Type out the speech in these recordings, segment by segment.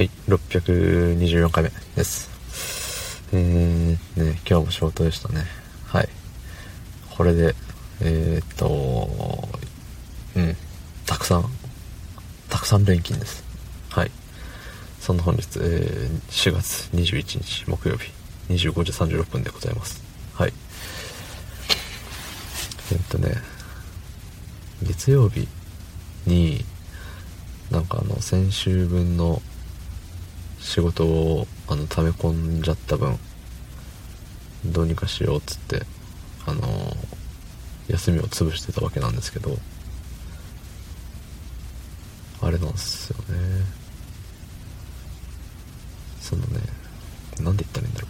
はい、624回目です。えー、ね、今日も仕事でしたね。はい。これで、えー、っと、うん、たくさん、たくさん錬金です。はい。そんな本日、えー、4月21日木曜日、25時36分でございます。はい。えー、っとね、月曜日に、なんかあの、先週分の仕事をあの溜め込んじゃった分どうにかしようっつってあの休みを潰してたわけなんですけどあれなんですよね。そのね何で言ったらいいんだろ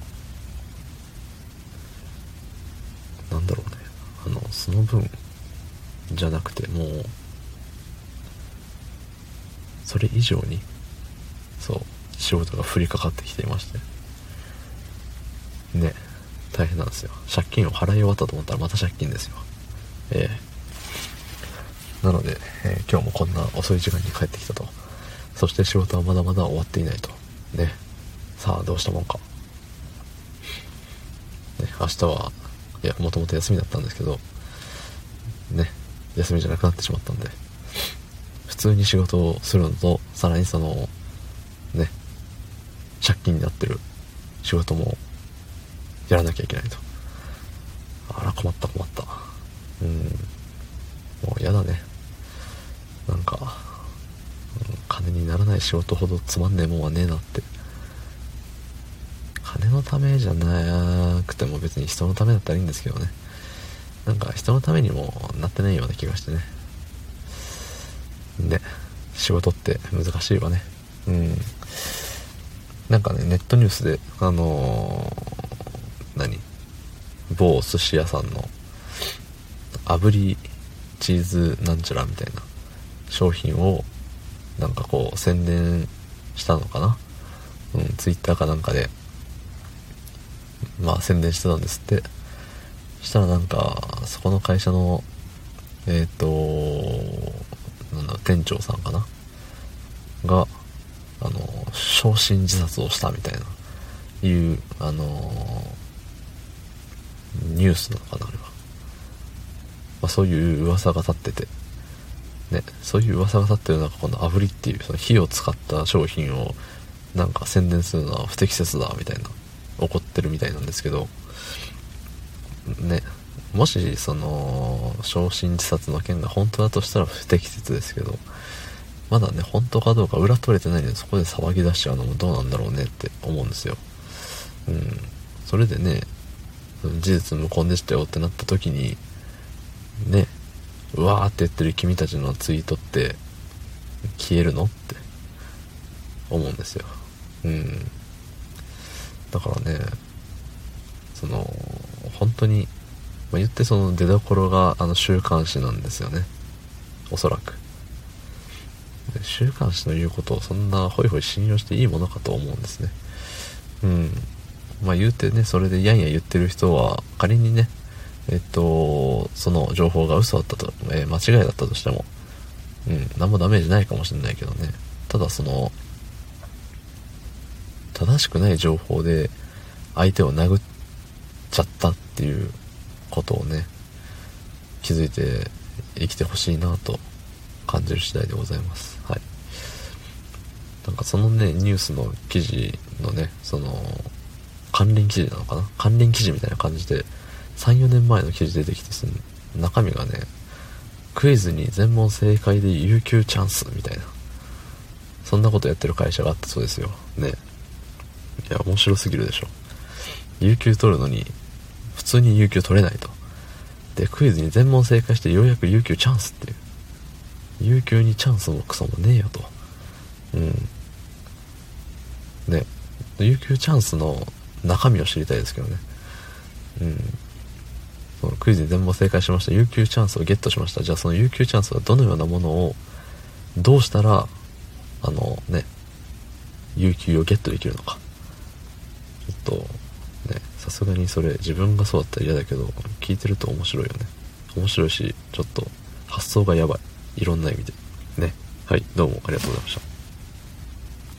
う。なんだろうね。あのその分じゃなくてもうそれ以上にそう仕事が降りかかってきていまして。ね大変なんですよ。借金を払い終わったと思ったらまた借金ですよ。ええ。ー、なので、えー、今日もこんな遅い時間に帰ってきたと。そして仕事はまだまだ終わっていないと。ね。さあどうしたもんか。ね明日はいやもともと休みだったんですけどね休みじゃなくなってしまったんで普通に仕事をするのとさらにその借金になってる。仕事もやらなきゃいけないと。あら困った困った。うん。もうやだね。なんか、うん、金にならない仕事ほどつまんねえもんはねえなって。金のためじゃなくても別に人のためだったらいいんですけどね。なんか人のためにもなってないような気がしてね。で仕事って難しいわね。うん。なんかね、ネットニュースで、あのー、何？某寿司屋さんの、炙りチーズなんちゃらみたいな商品を、なんかこう、宣伝したのかな？うん、ツイッターかなんかで、まあ宣伝してたんですって。したらなんか、そこの会社の、えっ、ー、と、なんだ、店長さんかな？が、あの、焼身自殺をしたみたいな、いう、あのニュースなのかな、あれは。まあ、そういう噂が立ってて、ね、そういう噂が立ってる中、この炙りっていう、その火を使った商品を、なんか宣伝するのは不適切だ、みたいな、怒ってるみたいなんですけど、ね、もし、その、焼身自殺の件が本当だとしたら不適切ですけど、まだね、本当かどうか裏取れてないので、そこで騒ぎ出しちゃうのもどうなんだろうねって思うんですよ。うん。それでね、事実無根でしたよってなった時に、ね、うわーって言ってる君たちのツイートって消えるのって思うんですよ。うん。だからね、その、本当に、まあ、言ってその出どころがあの週刊誌なんですよね。おそらく。週刊誌の言うことをそんなホイホイ信用していいものかと思うんですね。うん。まあ言うてね、それでやんや言ってる人は、仮にね、えっと、その情報が嘘だったと、えー、間違いだったとしても、うん、何もダメージないかもしれないけどね。ただその、正しくない情報で相手を殴っちゃったっていうことをね、気づいて生きてほしいなと感じる次第でございます。はい。なんかそのね、ニュースの記事のね、その、関連記事なのかな？関連記事みたいな感じで、3、4年前の記事出てきて、その中身がね、クイズに全問正解で有給チャンスみたいな。そんなことやってる会社があったそうですよ。ね。いや、面白すぎるでしょ。有給取るのに、普通に有給取れないと。で、クイズに全問正解してようやく有給チャンスっていう。有給にチャンスもクソもねえよと。うん。ね。有給チャンスの中身を知りたいですけどね。うん。そのクイズに全問正解しました。有給チャンスをゲットしました。じゃあその有給チャンスはどのようなものを、どうしたら、あのね、有給をゲットできるのか。ちょっと、ね、さすがにそれ自分がそうだったら嫌だけど、聞いてると面白いよね。面白いし、ちょっと発想がやばい。いろんな意味で。ね。はい、どうもありがとうございました。